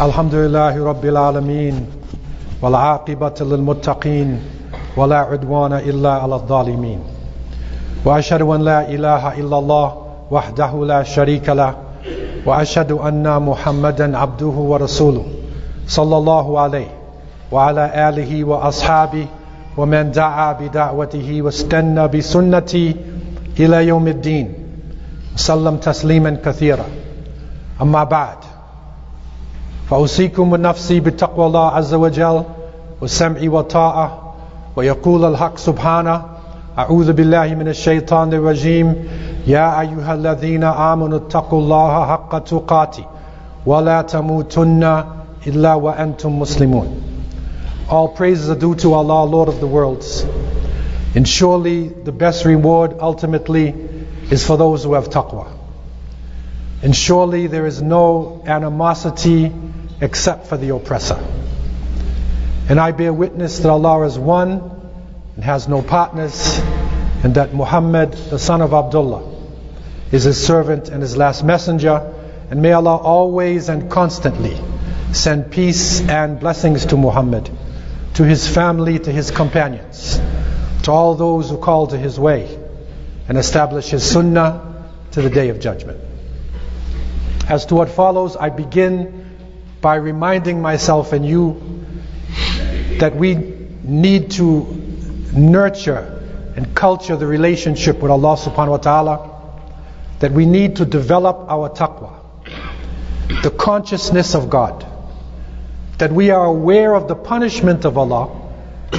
الحمد لله رب العالمين والعاقبة للمتقين ولا عدوان إلا على الظالمين وأشهد أن لا إله إلا الله وحده لا شريك له وأشهد أن محمدا عبده ورسوله صلى الله عليه وعلى آله وأصحابه ومن دعا بدعوته واستنى بسنته إلى يوم الدين وسلم تسليما كثيرا. أما بعد فأوصيكم ونفسي بتقوى الله عز وجل والسمع والطاعة ويقول الحق سبحانه أعوذ بالله من الشيطان الرجيم يا أيها الذين آمنوا اتقوا الله حق تقاته ولا تموتن إلا وأنتم مسلمون All praises are due to Allah, Lord of the worlds. And surely the best reward ultimately is for those who have taqwa. And surely there is no animosity except for the oppressor. And I bear witness that Allah is one and has no partners, and that Muhammad, the son of Abdullah, is his servant and his last messenger. And may Allah always and constantly send peace and blessings to Muhammad, to his family, to his companions, to all those who call to his way, and establish his sunnah to the day of judgment. As to what follows, I begin by reminding myself and you that we need to nurture and culture the relationship with Allah subhanahu wa ta'ala, that we need to develop our taqwa, the consciousness of God, that we are aware of the punishment of Allah,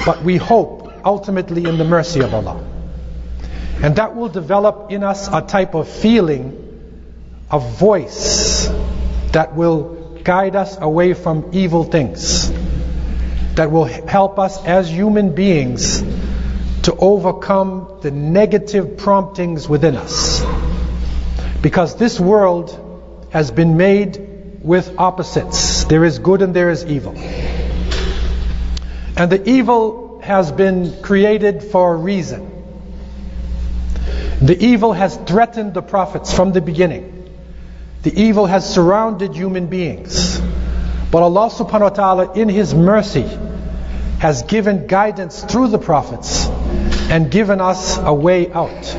but we hope ultimately in the mercy of Allah. And that will develop in us a type of feeling, a voice that will guide us away from evil things, that will help us as human beings to overcome the negative promptings within us. Because this world has been made with opposites. There is good and there is evil. And the evil has been created for a reason. The evil has threatened the prophets from the beginning. The evil has surrounded human beings. But Allah subhanahu wa ta'ala, in His mercy, has given guidance through the prophets and given us a way out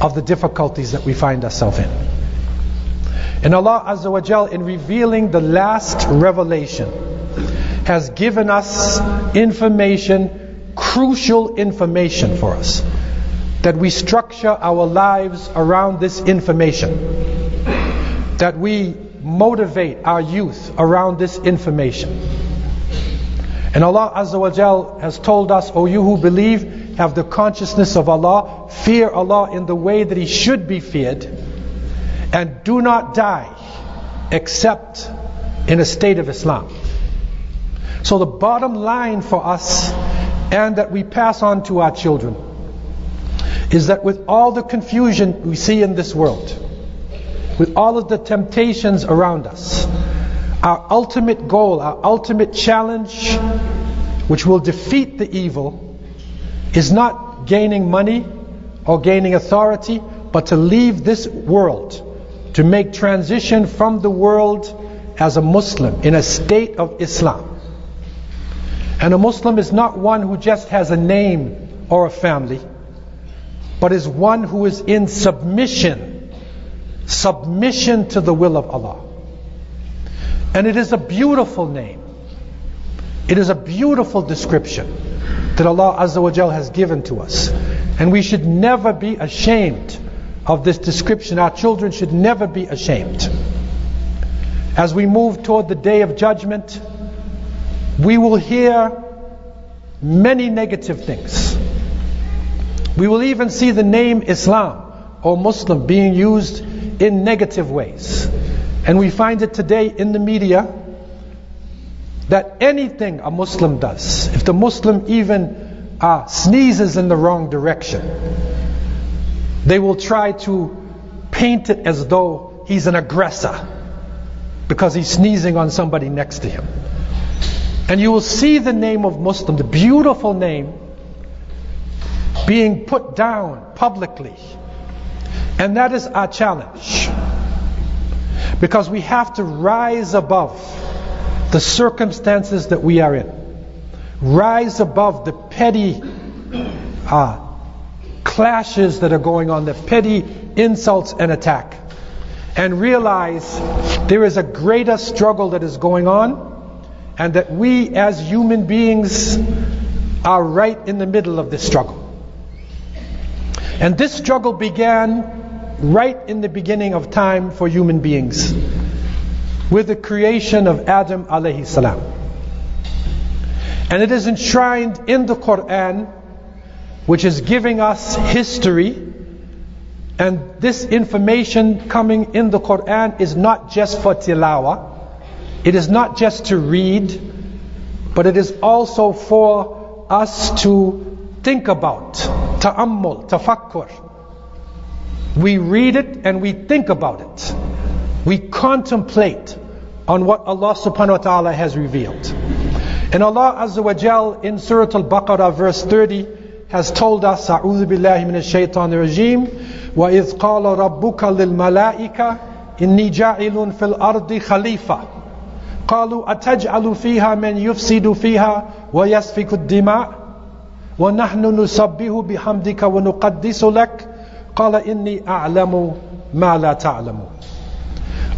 of the difficulties that we find ourselves in. And Allah Azza wa Jal, in revealing the last revelation, has given us information, crucial information for us, that we structure our lives around this information, that we motivate our youth around this information. And Allah Azza wa Jal has told us, O you who believe, have the consciousness of Allah, fear Allah in the way that He should be feared, and do not die except in a state of Islam. So the bottom line for us, and that we pass on to our children, is that with all the confusion we see in this world, with all of the temptations around us, our ultimate goal, our ultimate challenge, which will defeat the evil, is not gaining money or gaining authority, but to leave this world, to make transition from the world as a Muslim in a state of Islam. And a Muslim is not one who just has a name or a family, but is one who is in submission, submission to the will of Allah. And it is a beautiful name. It is a beautiful description that Allah Azza wa Jal has given to us. And we should never be ashamed of this description. Our children should never be ashamed. As we move toward the day of judgment, we will hear many negative things. We will even see the name Islam or Muslim being used in negative ways. And we find it today in the media that anything a Muslim does, if the Muslim even uh, sneezes in the wrong direction, they will try to paint it as though he's an aggressor because he's sneezing on somebody next to him. And you will see the name of Muslim, the beautiful name, being put down publicly. And that is our challenge. Because we have to rise above the circumstances that we are in. Rise above the petty uh, clashes that are going on, the petty insults and attack. And realize there is a greater struggle that is going on, and that we as human beings are right in the middle of this struggle. And this struggle began right in the beginning of time for human beings with the creation of Adam alayhi salam. And it is enshrined in the Quran, which is giving us history. And this information coming in the Quran is not just for tilawa, it is not just to read, but it is also for us to think about, ta'ammul, tafakkur. We read it and we think about it. We contemplate on what Allah subhanahu wa ta'ala has revealed. And Allah Azza wa Jal in Surah Al-Baqarah verse 30 has told us, أعوذ بالله من الشيطان الرجيم وإذ قال ربك للملائكة إني جاعل في الأرض خليفة قالوا أتجعل فيها من يفسد فيها ويسفك الدماء ونحن نسبه بحمدك ونقدس لك قال إني أعلم ما لا تعلمون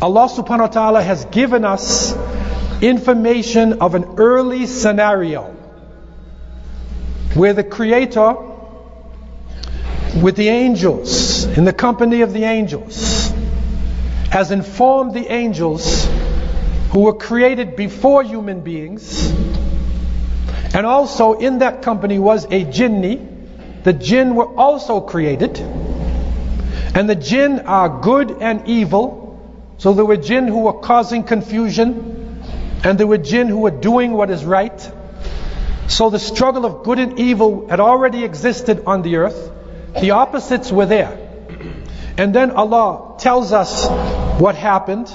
Allah subhanahu wa ta'ala has given us information of an early scenario where the Creator, with the angels, in the company of the angels, has informed the angels who were created before human beings, and also in that company was a jinni. The jinn were also created, and the jinn are good and evil. So there were jinn who were causing confusion, and there were jinn who were doing what is right. So the struggle of good and evil had already existed on the earth. The opposites were there. And then Allah tells us what happened,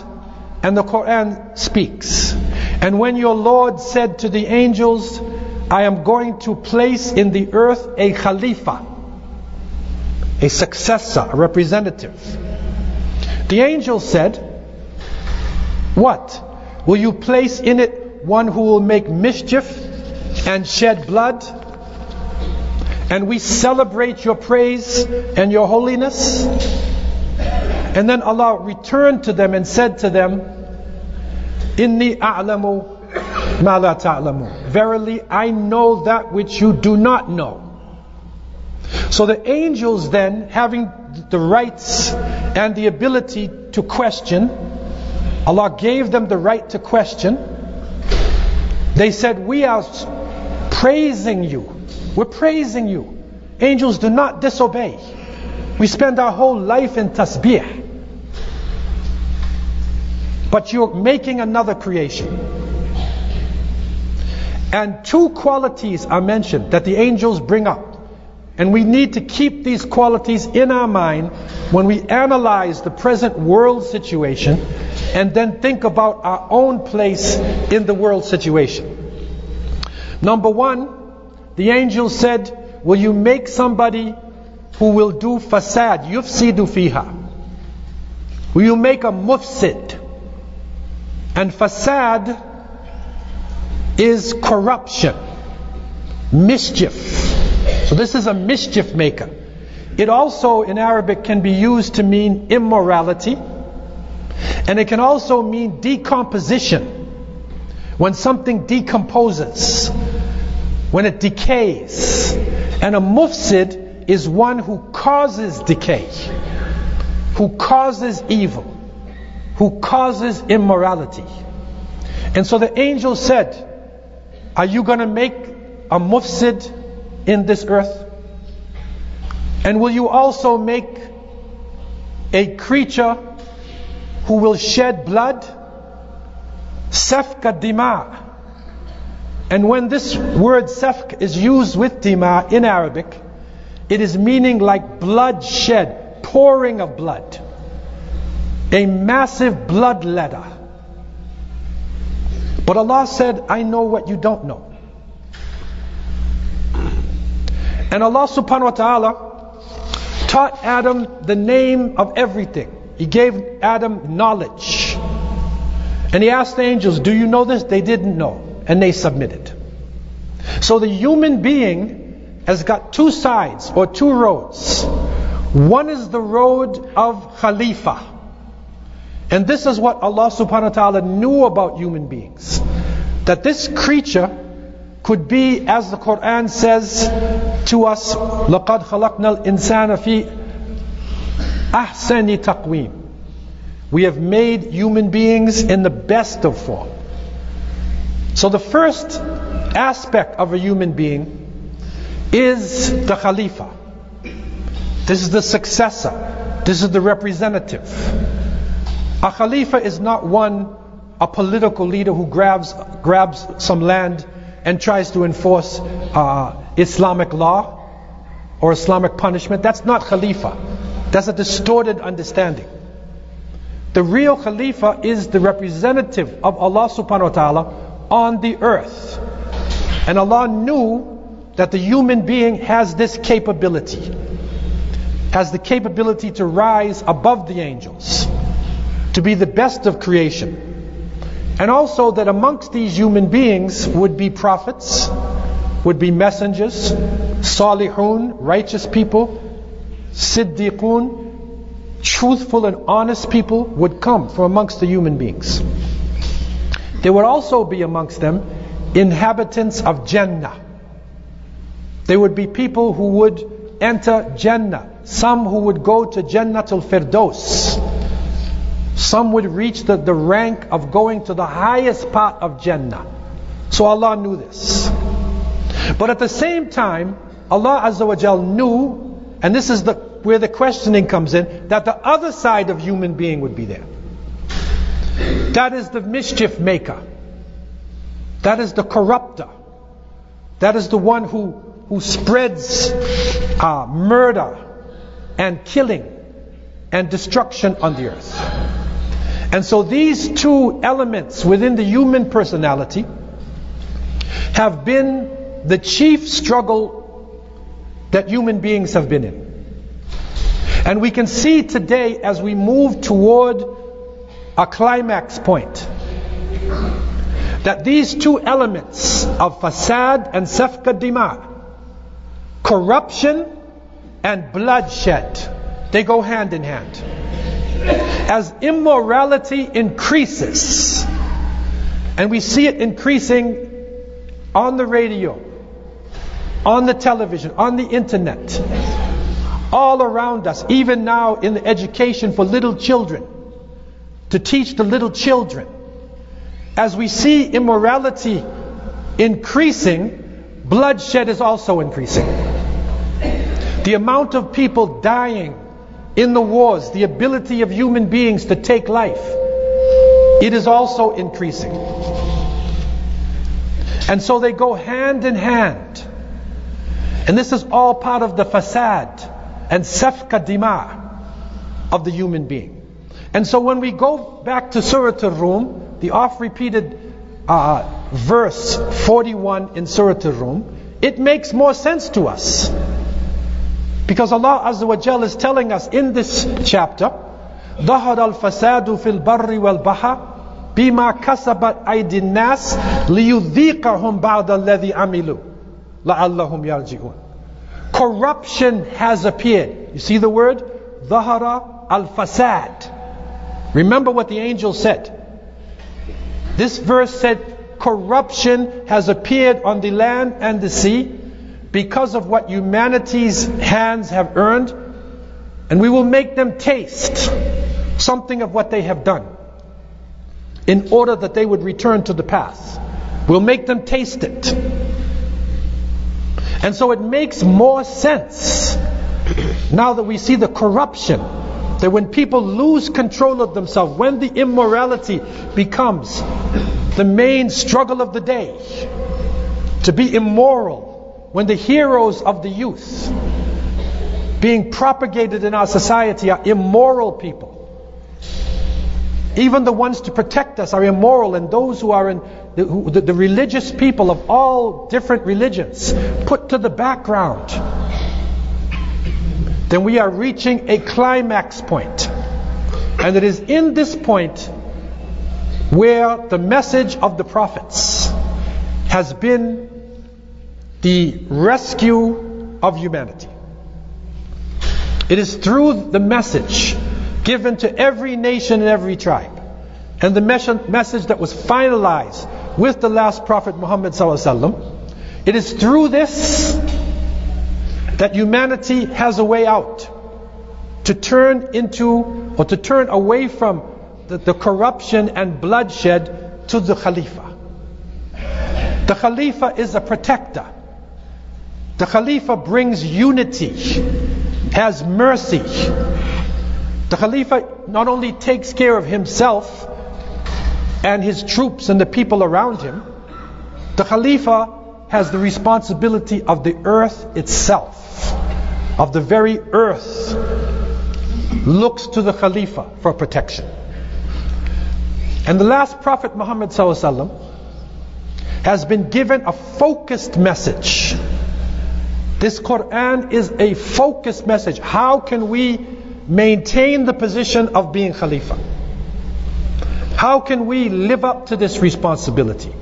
and the Quran speaks. And when your Lord said to the angels, I am going to place in the earth a Khalifa, a successor, a representative. The angel said, What? Will you place in it one who will make mischief and shed blood? And we celebrate your praise and your holiness? And then Allah returned to them and said to them, Inni a'lamu Verily, I know that which you do not know. So the angels then, having the rights and the ability to question, Allah gave them the right to question. They said, We are praising you. We're praising you. Angels do not disobey. We spend our whole life in tasbih. But you're making another creation. And two qualities are mentioned that the angels bring up. And we need to keep these qualities in our mind when we analyze the present world situation and then think about our own place in the world situation. Number one, the angel said, Will you make somebody who will do fasad, yufsidu fiha? Will you make a mufsid? And fasad is corruption, mischief. So this is a mischief maker. It also in Arabic can be used to mean immorality. And it can also mean decomposition. When something decomposes, when it decays. And a mufsid is one who causes decay, who causes evil, who causes immorality. And so the angel said, Are you going to make a mufsid in this earth? And will you also make a creature who will shed blood? Safka dima. And when this word safk is used with dima in Arabic, it is meaning like bloodshed, pouring of blood. A massive bloodletter. But Allah said, I know what you don't know. And Allah subhanahu wa ta'ala taught Adam the name of everything. He gave Adam knowledge. And he asked the angels, Do you know this? They didn't know. And they submitted. So the human being has got two sides or two roads. One is the road of Khalifa. And this is what Allah subhanahu wa ta'ala knew about human beings. That this creature could be, as the Quran says to us, لَقَدْ خَلَقْنَا الْإِنسَانَ فِي أَحْسَنِ تَقْوِيمٍ We have made human beings in the best of form. So the first aspect of a human being is the Khalifa. This is the successor. This is the representative. A Khalifa is not one, a political leader who grabs, grabs some land and tries to enforce uh, Islamic law or Islamic punishment. That's not Khalifa. That's a distorted understanding. The real Khalifa is the representative of Allah subhanahu wa ta'ala on the earth. And Allah knew that the human being has this capability, has the capability to rise above the angels, to be the best of creation. And also that amongst these human beings would be prophets, would be messengers, salihun, righteous people, siddiqun, truthful and honest people would come from amongst the human beings. There would also be amongst them inhabitants of Jannah. There would be people who would enter Jannah, some who would go to Jannah Jannatul Firdaus some would reach the, the rank of going to the highest part of Jannah. So Allah knew this. But at the same time, Allah Azza wa Jal knew, and this is the, where the questioning comes in, that the other side of human being would be there. That is the mischief maker. That is the corrupter. That is the one who, who spreads uh, murder and killing and destruction on the earth. And so these two elements within the human personality have been the chief struggle that human beings have been in. And we can see today as we move toward a climax point that these two elements of fasad and safka dima, corruption and bloodshed, they go hand in hand as immorality increases, and we see it increasing on the radio, on the television, on the internet, all around us, even now in the education for little children, to teach the little children. As we see immorality increasing, bloodshed is also increasing. The amount of people dying in the wars, the ability of human beings to take life, it is also increasing. And so they go hand in hand. And this is all part of the fasad and safka dima of the human being. And so when we go back to Surah Ar-Rum, the oft-repeated uh, verse 41 in Surah Ar-Rum, it makes more sense to us. Because Allah Azza wa Jal is telling us in this chapter, ظهر الفساد في البر والبحر بما كسبت أيدي الناس ليذيقهم بعض الذي عملوا لعلهم يرجعون Corruption has appeared. You see the word? ظهر الفساد. Remember what the angel said. This verse said, corruption has appeared on the land and the sea because of what humanity's hands have earned, and we will make them taste something of what they have done in order that they would return to the path. We'll make them taste it. And so it makes more sense now that we see the corruption, that when people lose control of themselves, when the immorality becomes the main struggle of the day, to be immoral, when the heroes of the youth being propagated in our society are immoral people. Even the ones to protect us are immoral, and those who are in the, who, the, the religious people of all different religions put to the background. Then we are reaching a climax point. And it is in this point where the message of the prophets has been the rescue of humanity. It is through the message given to every nation and every tribe, and the message that was finalized with the last prophet Muhammad it is through this that humanity has a way out to turn into or to turn away from the, the corruption and bloodshed to the Khalifa. The Khalifa is a protector. The Khalifa brings unity, has mercy. The Khalifa not only takes care of himself and his troops and the people around him, the Khalifa has the responsibility of the earth itself, of the very earth, looks to the Khalifa for protection. And the last Prophet Muhammad has been given a focused message. This Quran is a focused message. How can we maintain the position of being Khalifa? How can we live up to this responsibility?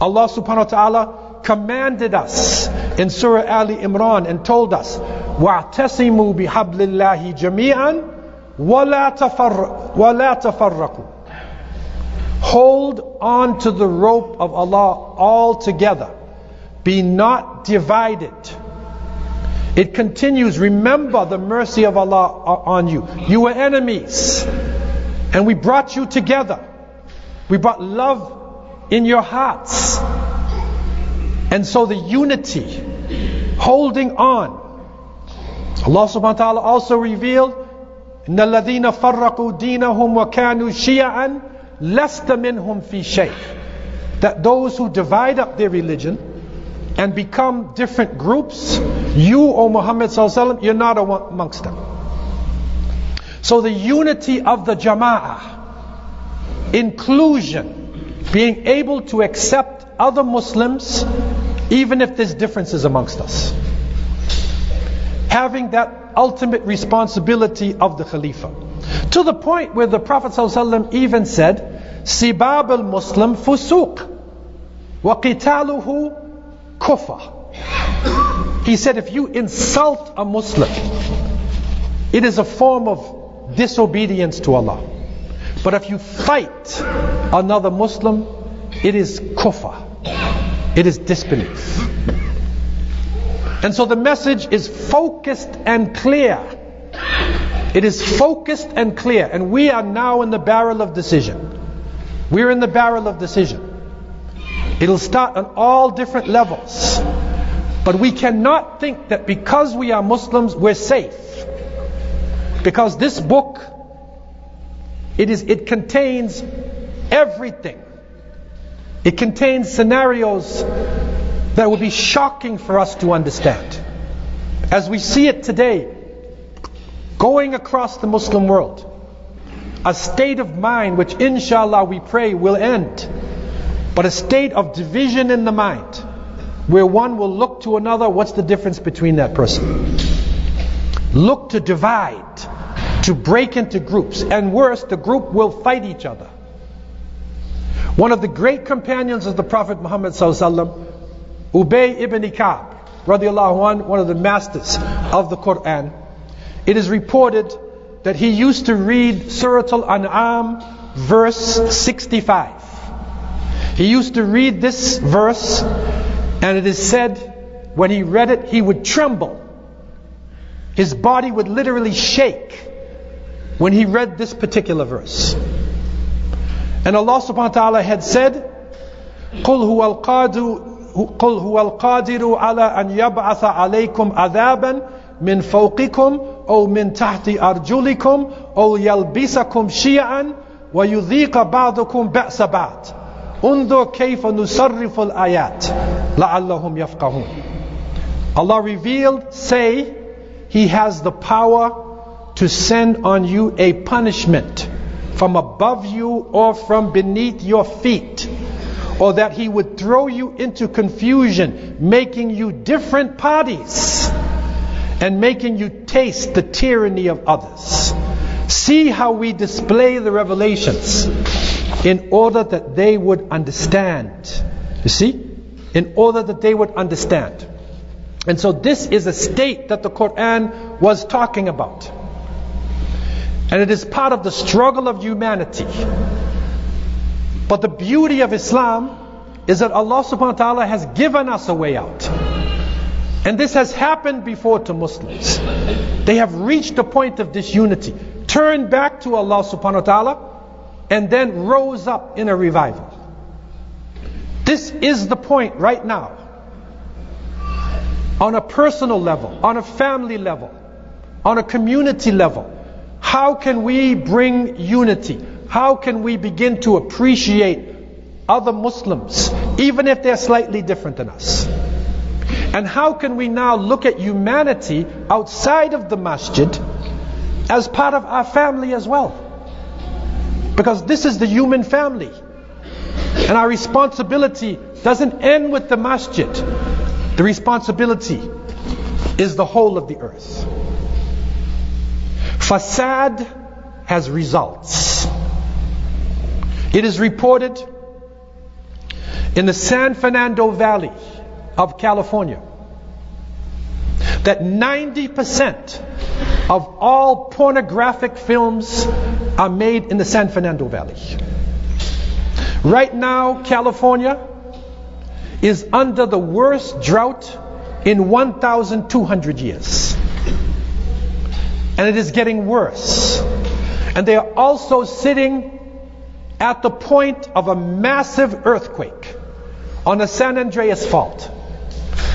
Allah subhanahu wa ta'ala commanded us in Surah Ali Imran and told us, وَاعْتَسِمُوا بِحَبْلِ اللَّهِ جَمِيعًا وَلَا, تفر ولا تفرقوا Hold on to the rope of Allah all together. Be not divided. It continues, remember the mercy of Allah on you. You were enemies, and we brought you together. We brought love in your hearts. And so the unity, holding on. Allah subhanahu wa ta'ala also revealed, إن الذين فرقوا دينهم وكانوا شيعا لست منهم في شيء. That those who divide up their religion and become different groups, you, O Muhammad you're not amongst them. So the unity of the jama'ah, inclusion, being able to accept other Muslims even if there's differences amongst us. Having that ultimate responsibility of the Khalifa. To the point where the Prophet ﷺ even said, Sibab al-Muslim fusuq wa qitaluhu kufr. He said, if you insult a Muslim, it is a form of disobedience to Allah. But if you fight another Muslim, it is kufr. It is disbelief. And so the message is focused and clear. It is focused and clear. And we are now in the barrel of decision. We're in the barrel of decision. It'll start on all different levels. But we cannot think that because we are Muslims, we're safe. Because this book, it is, it contains everything it contains scenarios that would be shocking for us to understand. As we see it today, going across the Muslim world, a state of mind which inshallah we pray will end, but a state of division in the mind, where one will look to another, what's the difference between that person? Look to divide, to break into groups, and worse, the group will fight each other. One of the great companions of the Prophet Muhammad Ubay ibn Ka'b, one of the masters of the Quran. It is reported that he used to read Surah Al-An'am verse 65. He used to read this verse and it is said when he read it he would tremble. His body would literally shake when he read this particular verse. And Allah subhanahu wa ta'ala had said, قل هو القادر قل هو القادر على أن يبعث عليكم عذابا من فوقكم أو من تحت أرجلكم أو يلبسكم شيعا ويذيق بعضكم بأس بعض Undur kayfa nusarriful ayat la'allahum yafqahun. Allah revealed, say, He has the power to send on you a punishment from above you or from beneath your feet, or that He would throw you into confusion, making you different parties and making you taste the tyranny of others. See how we display the revelations in order that they would understand. You see? In order that they would understand. And so this is a state that the Quran was talking about. And it is part of the struggle of humanity. But the beauty of Islam is that Allah subhanahu wa ta'ala has given us a way out. And this has happened before to Muslims. They have reached a point of disunity, turned back to Allah subhanahu wa ta'ala, and then rose up in a revival. This is the point right now. On a personal level, on a family level, on a community level. How can we bring unity? How can we begin to appreciate other Muslims, even if they're slightly different than us? And how can we now look at humanity outside of the masjid as part of our family as well? Because this is the human family. And our responsibility doesn't end with the masjid. The responsibility is the whole of the earth. Fasad has results. It is reported in the San Fernando Valley of California that 90% of all pornographic films are made in the San Fernando Valley. Right now, California is under the worst drought in 1,200 years. And it is getting worse. And they are also sitting at the point of a massive earthquake on the San Andreas Fault.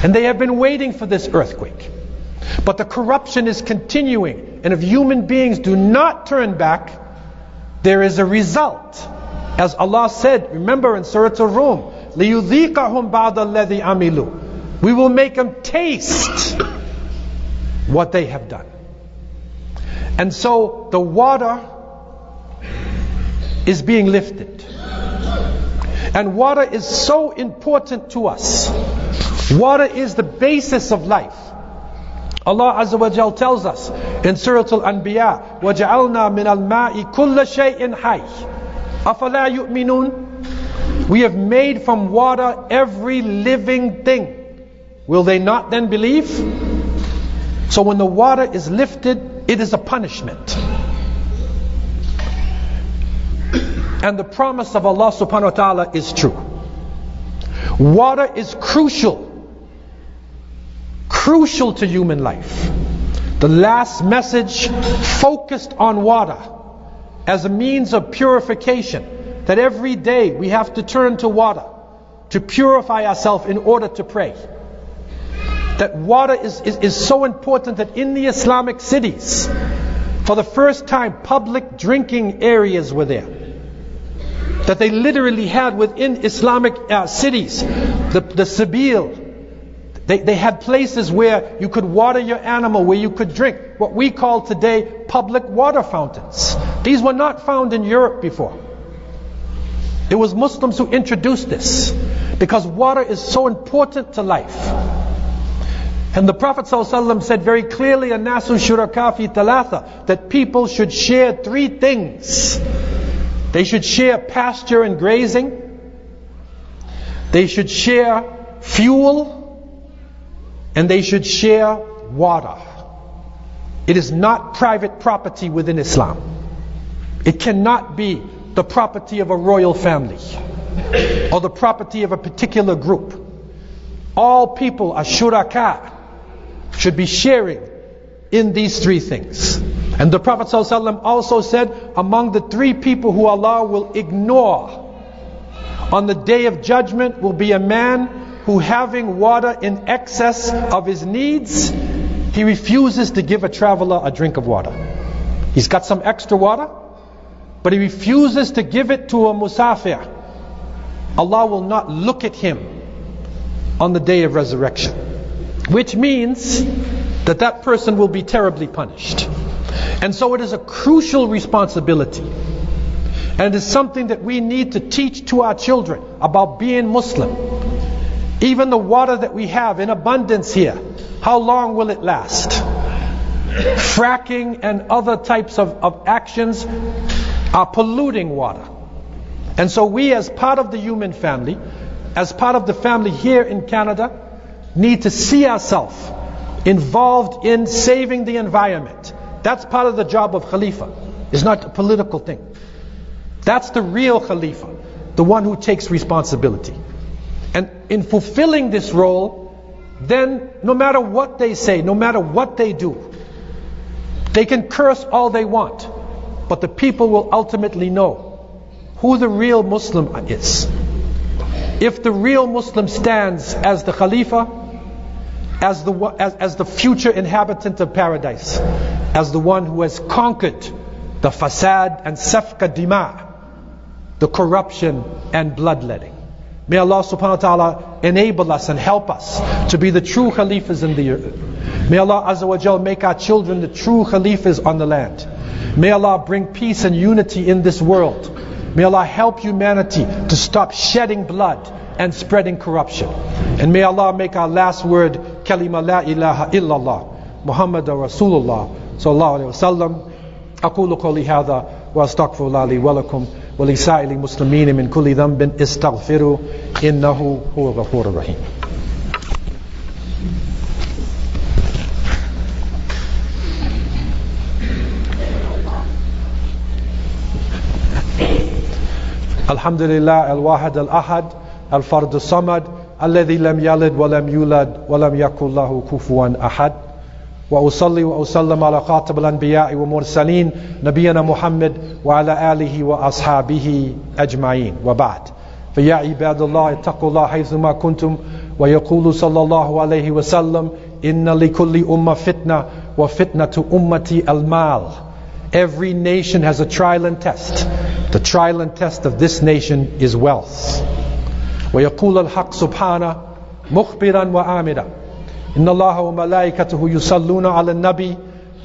And they have been waiting for this earthquake. But the corruption is continuing. And if human beings do not turn back, there is a result. As Allah said, remember in Surah Al-Rum, لِيُذِيقَهُمْ بَعْضَ الَّذِي عَمِلُوا We will make them taste what they have done. And so the water is being lifted. And water is so important to us. Water is the basis of life. Allah Azza wa Jal tells us in Surah Al-Anbiya, وَجَعَلْنَا مِنَ الْمَاءِ كُلَّ شَيْءٍ حَيٍّ أَفَلَا يُؤْمِنُونَ We have made from water every living thing. Will they not then believe? So when the water is lifted, it is a punishment. And the promise of Allah subhanahu wa ta'ala is true. Water is crucial. Crucial to human life. The last message focused on water as a means of purification. That every day we have to turn to water to purify ourselves in order to pray. That water is, is, is so important that in the Islamic cities, for the first time, public drinking areas were there that they literally had within Islamic uh, cities, the, the Sabil. They, they had places where you could water your animal, where you could drink, what we call today public water fountains. These were not found in Europe before. It was Muslims who introduced this because water is so important to life. And the Prophet ﷺ said very clearly, Nasu shuraka fi talatha, that people should share three things they should share pasture and grazing. They should share fuel. And they should share water. It is not private property within Islam. It cannot be the property of a royal family or the property of a particular group. All people are shuraka, should be sharing in these three things. And the Prophet ﷺ also said, among the three people who Allah will ignore on the day of judgment will be a man who having water in excess of his needs, he refuses to give a traveler a drink of water. He's got some extra water, but he refuses to give it to a musafir. Allah will not look at him on the day of resurrection. Which means that that person will be terribly punished. And so it is a crucial responsibility. And it is something that we need to teach to our children about being Muslim. Even the water that we have in abundance here, how long will it last? Fracking and other types of, of actions are polluting water. And so we as part of the human family, as part of the family here in Canada, need to see ourselves involved in saving the environment. That's part of the job of Khalifa. It's not a political thing. That's the real Khalifa, the one who takes responsibility. And in fulfilling this role, then no matter what they say, no matter what they do, they can curse all they want, but the people will ultimately know who the real Muslim is. If the real Muslim stands as the Khalifa, as the, as, as the future inhabitant of paradise, as the one who has conquered the fasad and safka dima, the corruption and bloodletting. May Allah subhanahu wa ta'ala enable us and help us to be the true Khalifas in the earth. May Allah Azza wa Jal make our children the true Khalifas on the land. May Allah bring peace and unity in this world. May Allah help humanity to stop shedding blood and spreading corruption. And may Allah make our last word kalima la ilaha illallah Muhammad Rasulullah sallallahu alayhi wa sallam. أقول قولي هذا وأستغفر الله لي ولكم ولسائر المسلمين من كل ذنب استغفروا إنه هو الغفور الرحيم. الحمد لله الواحد الأحد الفرد الصمد الذي لم يلد ولم يولد ولم يكن له كفوا أحد وأصلي وأسلم على خاتم الأنبياء والمرسلين نبينا محمد وعلى آله وأصحابه أجمعين وبعد فيا عباد الله اتقوا الله حيثما كنتم ويقول صلى الله عليه وسلم إن لكل أمة فتنة وفتنة أمتي المال Every nation has a trial and test. The trial and test of this nation is wealth. ويقول الحق سبحانه مخبرا وآمرا إن الله وملائكته يصلون على النبي.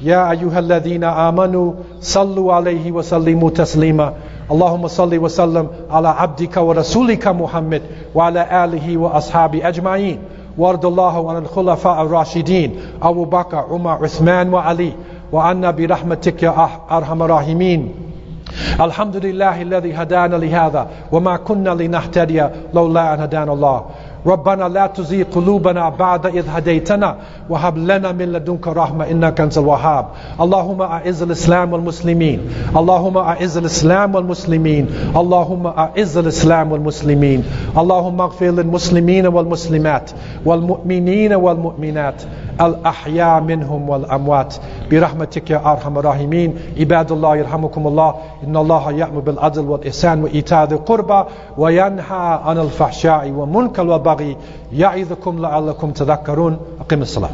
يا أيها الذين آمنوا صلوا عليه وسلموا تسليما. اللهم صل وسلم على عبدك ورسولك محمد وعلى آله وأصحابه أجمعين. وارض الله عن الخلفاء الراشدين أبو بكر عمر عثمان وعلي. وعنا برحمتك يا أرحم الراحمين. الحمد لله الذي هدانا لهذا وما كنا لنهتدي لولا أن هدانا الله. ربنا لا تزيغ قلوبنا بعد إذ هديتنا وهب لنا من لدنك رحمة إنك أنت الوهاب اللهم أعز الإسلام والمسلمين اللهم أعز الإسلام والمسلمين اللهم أعز الإسلام والمسلمين اللهم اغفر للمسلمين والمسلمات والمؤمنين والمؤمنات الأحياء منهم والأموات. برحمتك يا أرحم الراحمين. عباد الله يرحمكم الله. إن الله يأمر بالعدل والإحسان وإيتاء ذي القربى وينهى عن الفحشاء والمنكر والبغي. يعظكم لعلكم تذكرون. أقم الصلاة.